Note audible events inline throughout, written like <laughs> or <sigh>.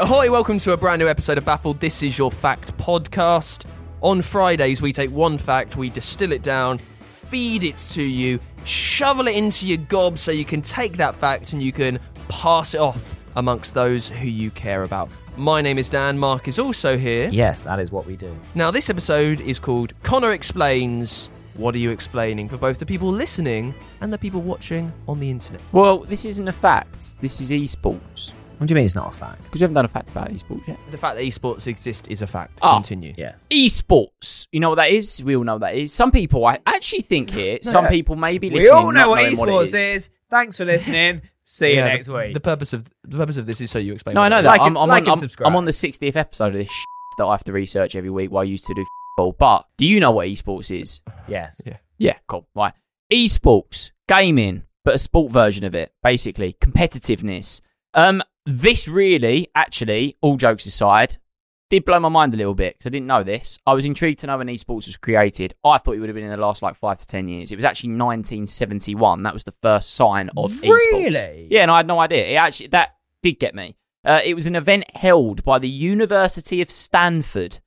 Ahoy, welcome to a brand new episode of Baffled. This is your fact podcast. On Fridays, we take one fact, we distill it down, feed it to you, shovel it into your gob so you can take that fact and you can pass it off amongst those who you care about. My name is Dan, Mark is also here. Yes, that is what we do. Now, this episode is called Connor Explains. What are you explaining for both the people listening and the people watching on the internet? Well, this isn't a fact. This is esports. What do you mean it's not a fact? Because we haven't done a fact about esports yet. The fact that esports exist is a fact. Ah. Continue. Yes. Esports. You know what that is? We all know what that is. Some people, I actually think here, some people may be we listening. all know not what knowing esports it is. is. Thanks for listening. <laughs> See you Yeah, next the, week. The purpose of the purpose of this is so you explain. No, what I know it that. Like I'm, and- I'm like on, and I'm, subscribe. I'm on the 60th episode of this that I have to research every week while I used to do football. But do you know what esports is? yes. Yeah. Yeah, cool. Right. Esports, gaming, but a sport version of it, basically. Competitiveness. Um, this really, actually, all jokes aside, did blow my mind a little bit because I didn't know this. I was intrigued to know when esports was created. I thought it would have been in the last like five to ten years. It was actually 1971. That was the first sign of esports. Really? Yeah, and I had no idea. It actually that did get me. Uh, it was an event held by the University of Stanford,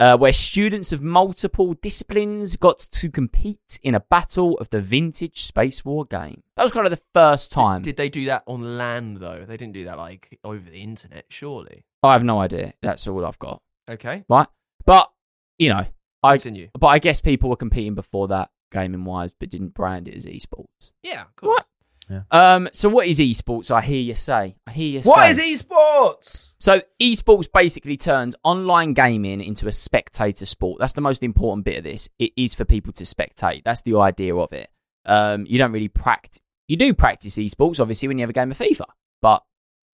uh, where students of multiple disciplines got to compete in a battle of the vintage Spacewar game. That was kind of the first time. Did they do that on land though? They didn't do that like over the internet, surely. I have no idea. That's all I've got. Okay. Right, but you know, I. Continue. But I guess people were competing before that, gaming wise, but didn't brand it as esports. Yeah. of Cool. What? Um. So what is esports? I hear you say. I hear you What say. is esports? So esports basically turns online gaming into a spectator sport. That's the most important bit of this. It is for people to spectate. That's the idea of it. Um, you don't really practice. You do practice esports, obviously, when you have a game of FIFA, but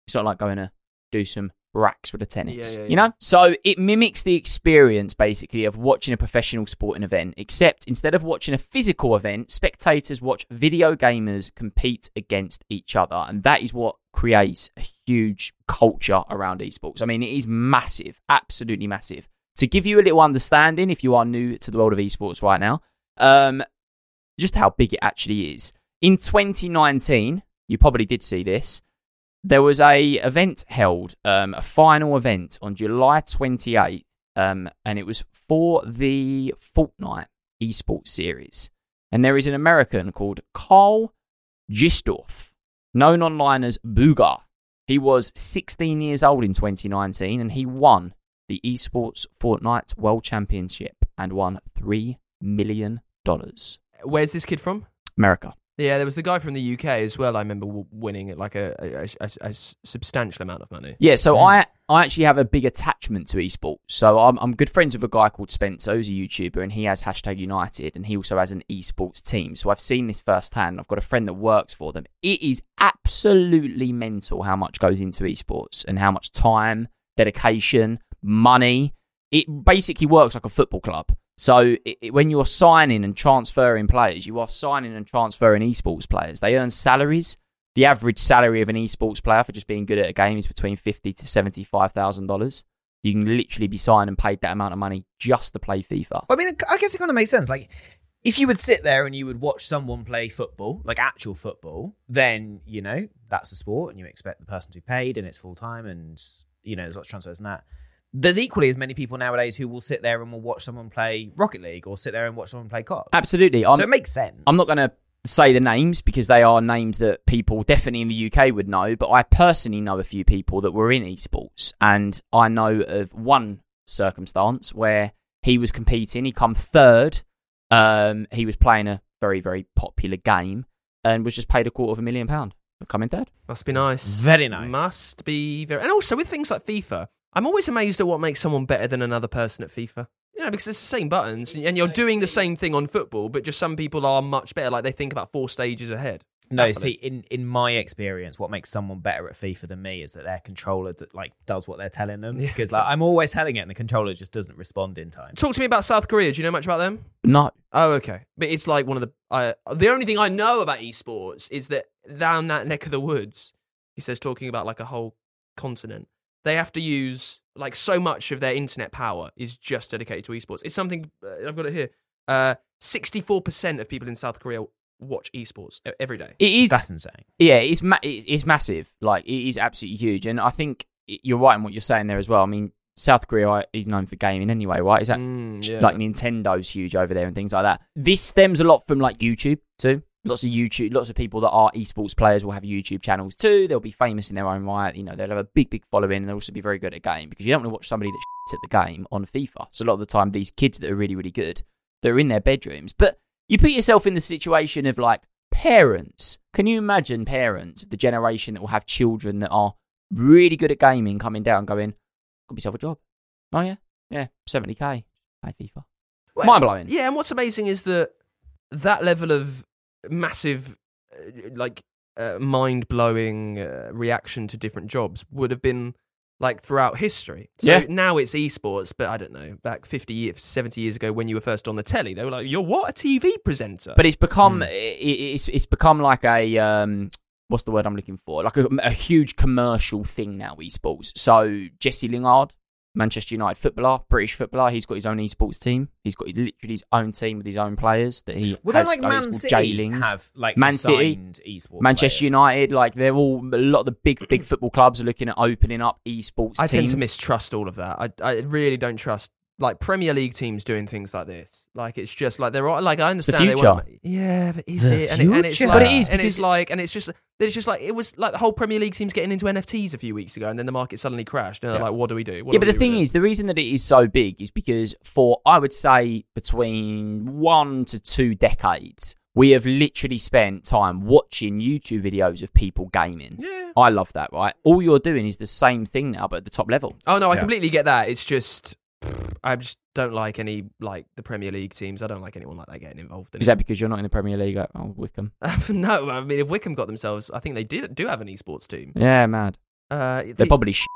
it's not like going to do some racks with a tennis. Yeah, yeah, You know. So it mimics the experience basically of watching a professional sporting event, except instead of watching a physical event, spectators watch video gamers compete against each other, and that is what creates a huge culture around esports. I mean, it is massive, absolutely massive. To give you a little understanding, if you are new to the world of esports right now, um, just how big it actually is. In 2019, you probably did see this. There was a event held, um, a final event on July 28th, um, and it was for the Fortnite esports series. And there is an American called Carl Giersdorf, known online as Bugha. He was 16 years old in 2019 and he won the Esports Fortnite World Championship and won $3 million. Where's this kid from? America. Yeah, there was the guy from the UK as well. I remember w- winning like a, a, a, a substantial amount of money. Yeah, so hmm. I I actually have a big attachment to esports. So I'm I'm good friends with a guy called Spencer, who's a YouTuber, and he has hashtag United, and he also has an esports team. So I've seen this firsthand. I've got a friend that works for them. It is absolutely mental how much goes into esports and how much time, dedication, money. It basically works like a football club. So it, it- when you're signing and transferring players, you are signing and transferring esports players. They earn salaries. The average salary of an esports player for just being good at a game is between fifty to seventy-five thousand dollars. You can literally be signed and paid that amount of money just to play FIFA. I mean, I guess it kind of makes sense. Like, if you would sit there and you would watch someone play football, like actual football, then you know that's a sport, and you expect the person to be paid, and it's full time, and you know there's lots of transfers and that. There's equally as many people nowadays who will sit there and will watch someone play Rocket League or sit there and watch someone play COD. Absolutely. I'm, so it makes sense. I'm not going to say the names because they are names that people definitely in the UK would know, but I personally know a few people that were in esports, and I know of one circumstance where he was competing. He come third. Um, he was playing a very very popular game and was just paid a quarter of a million pound for coming third. Must be nice. Very nice. Must be very. And also with things like FIFA, I'm always amazed at what makes someone better than another person at FIFA. You know, because it's the same buttons, and you're doing the same thing on football, but just some people are much better. Like they think about four stages ahead. No, Happily. see, in, in my experience, what makes someone better at FIFA than me is that their controller that, like does what they're telling them. Yeah. Because like I'm always telling it, and the controller just doesn't respond in time. Talk to me about South Korea. Do you know much about them? No, Oh, okay. But it's like one of the. I the only thing I know about esports is that down that neck of the woods, he says, talking about like a whole continent, they have to use like so much of their internet power is just dedicated to esports. It's something uh, I've got it here. Uh, Sixty-four percent of people in South Korea watch esports e- every day. it is. That's insane. Yeah, it's ma- it's massive. Like it is absolutely huge, and I think you're right in what you're saying there as well. I mean, South Korea is known for gaming anyway, right? Is that Mm, yeah. like Nintendo's huge over there and things like that. This stems a lot from like YouTube too. Lots of YouTube, lots of people that are esports players will have YouTube channels too. They'll be famous in their own right. You know, they'll have a big, big following, and they'll also be very good at game because you don't want to watch somebody that shit at the game on FIFA. So a lot of the time, these kids that are really, really good, they're in their bedrooms. But you put yourself in the situation of like parents. Can you imagine parents of the generation that will have children that are really good at gaming coming down, going, "Got myself a job." Oh yeah, yeah, seventy k, play FIFA. Well, Mind blowing. Yeah, and what's amazing is that that level of massive, uh, like, uh, mind blowing uh, reaction to different jobs would have been like throughout history. So Yeah. now it's esports, but I don't know, back 50 years, 70 years ago when you were first on the telly, they were like, you're what? A TV presenter? But it's become i it's it's become like a um what's the word I'm looking for? Like a, a huge commercial thing now. Esports. So Jesse Lingard, Manchester United footballer, British footballer, he's got his own esports team. He's got literally his own team with his own players that he Well, has. like Man City have like Man City, esports Manchester players. United, like they're all a lot of the big big football clubs are looking at opening up esports. I tend to mistrust all of that. I, I really don't trust like Premier League teams doing things like this. Like it's just like they're all- like I understand future. want yeah, but is The it? And, it? and it's like, But it is, and it's like and it's just it's just like it was like the whole Premier League team's getting into NFTs a few weeks ago, and then the market suddenly crashed. And they're Yeah. like, what do we do? What yeah, do but the thing is, the reason that it is so big is because for I would say between one to two decades, we have literally spent time watching YouTube videos of people gaming. Yeah. I love that, right? All you're doing is the same thing now, but at the top level. Oh no, I Yeah. completely get that. It's just I just don't like any like the Premier League teams. I don't like anyone like that getting involved in Is that because you're not in the Premier League? Oh, Wycombe. <laughs> no, I mean if Wycombe got themselves, I think they did do have an esports team. Yeah, mad. Uh, They're the- probably sh-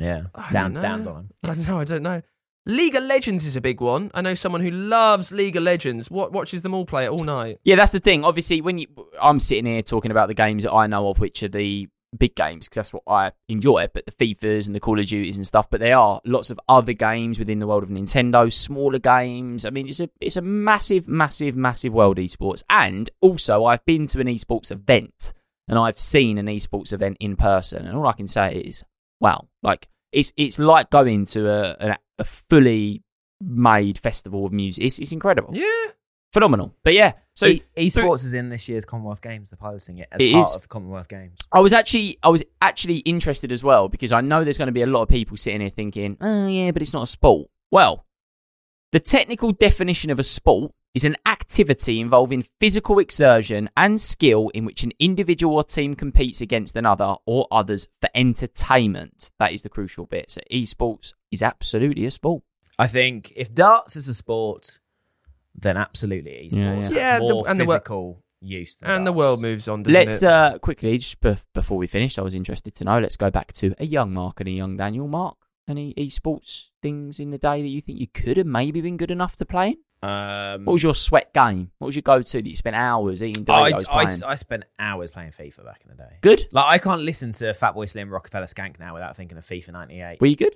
Yeah, I down, don't know. downs on them. I don't know. I don't know. League of Legends is a big one. I know someone who loves League of Legends. What watches them all play it all night. Yeah, that's the thing. Obviously, when you, I'm sitting here talking about the games that I know of, which are the big games, because that's what I enjoy. But the FIFA's and the Call of Duties and stuff. But there are lots of other games within the world of Nintendo, smaller games. I mean, it's a it's a massive, massive, massive world esports. And also, I've been to an esports event and I've seen an esports event in person, and all I can say is, wow, like it's it's like going to a a, a fully made festival of music. It's, it's incredible Yeah. Phenomenal. But yeah, so e- esports is in this year's Commonwealth Games. They're piloting it as It part is. of the Commonwealth Games. I was actually I was actually interested as well because I know there's going to be a lot of people sitting here thinking, "Oh yeah, but it's not a sport." Well, the technical definition of a sport is an activity involving physical exertion and skill in which an individual or team competes against another or others for entertainment. That is the crucial bit. So esports is absolutely a sport. I think if darts is a sport, then absolutely esports. Yeah, yeah. has Yeah, the- more and the wo- physical use. Than And the world moves on. Doesn't Let's it? uh, quickly, just bef- before we finish, I was interested to know. Let's go back to a young Mark and a young Daniel. Mark, any esports things in the day that you think you could have maybe been good enough to play? in? Um, What was your sweat game? What was your go-to that you spent hours eating I, Doritos I, playing? I spent hours playing FIFA back in the day. good. Like I can't listen to Fatboy Slim Rockefeller Skank now without thinking of FIFA '98. Were you good?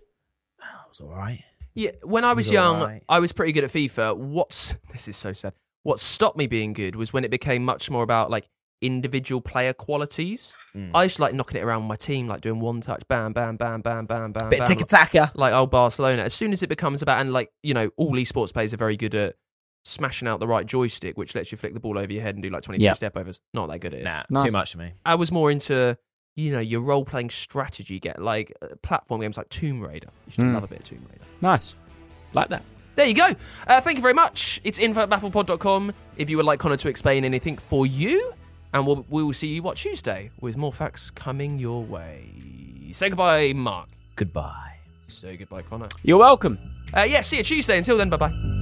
Oh, it was all right. Yeah, when I was was young, alright. I was pretty good at FIFA. What's <laughs> this is so sad. What stopped me being good was when it became much more about like individual player qualities. Mm. I used to like knocking it around with my team, like doing one touch, bam, bam, bam, bam, bam, bam, Bit bam, of tiki like old Barcelona. As soon as it becomes about, and like you know, all esports players are very good at smashing out the right joystick, which lets you flick the ball over your head and do like twenty three Yeah. step overs. Not that good at it. Nah, Nice. too much for me. I was more into you know your role playing strategy, get like uh, platform games like Tomb Raider. You to Mm. love a bit of Tomb Raider. Nice. Like that. There you go. Uh, thank you very much. It's info at bafflepod.com if you would like Connor to explain anything for you. And we'll, we will see you what Tuesday with more facts coming your way. Say goodbye, Mark. Goodbye. Say goodbye, Connor. You're welcome. Uh, yeah, see you Tuesday. Until then, bye bye.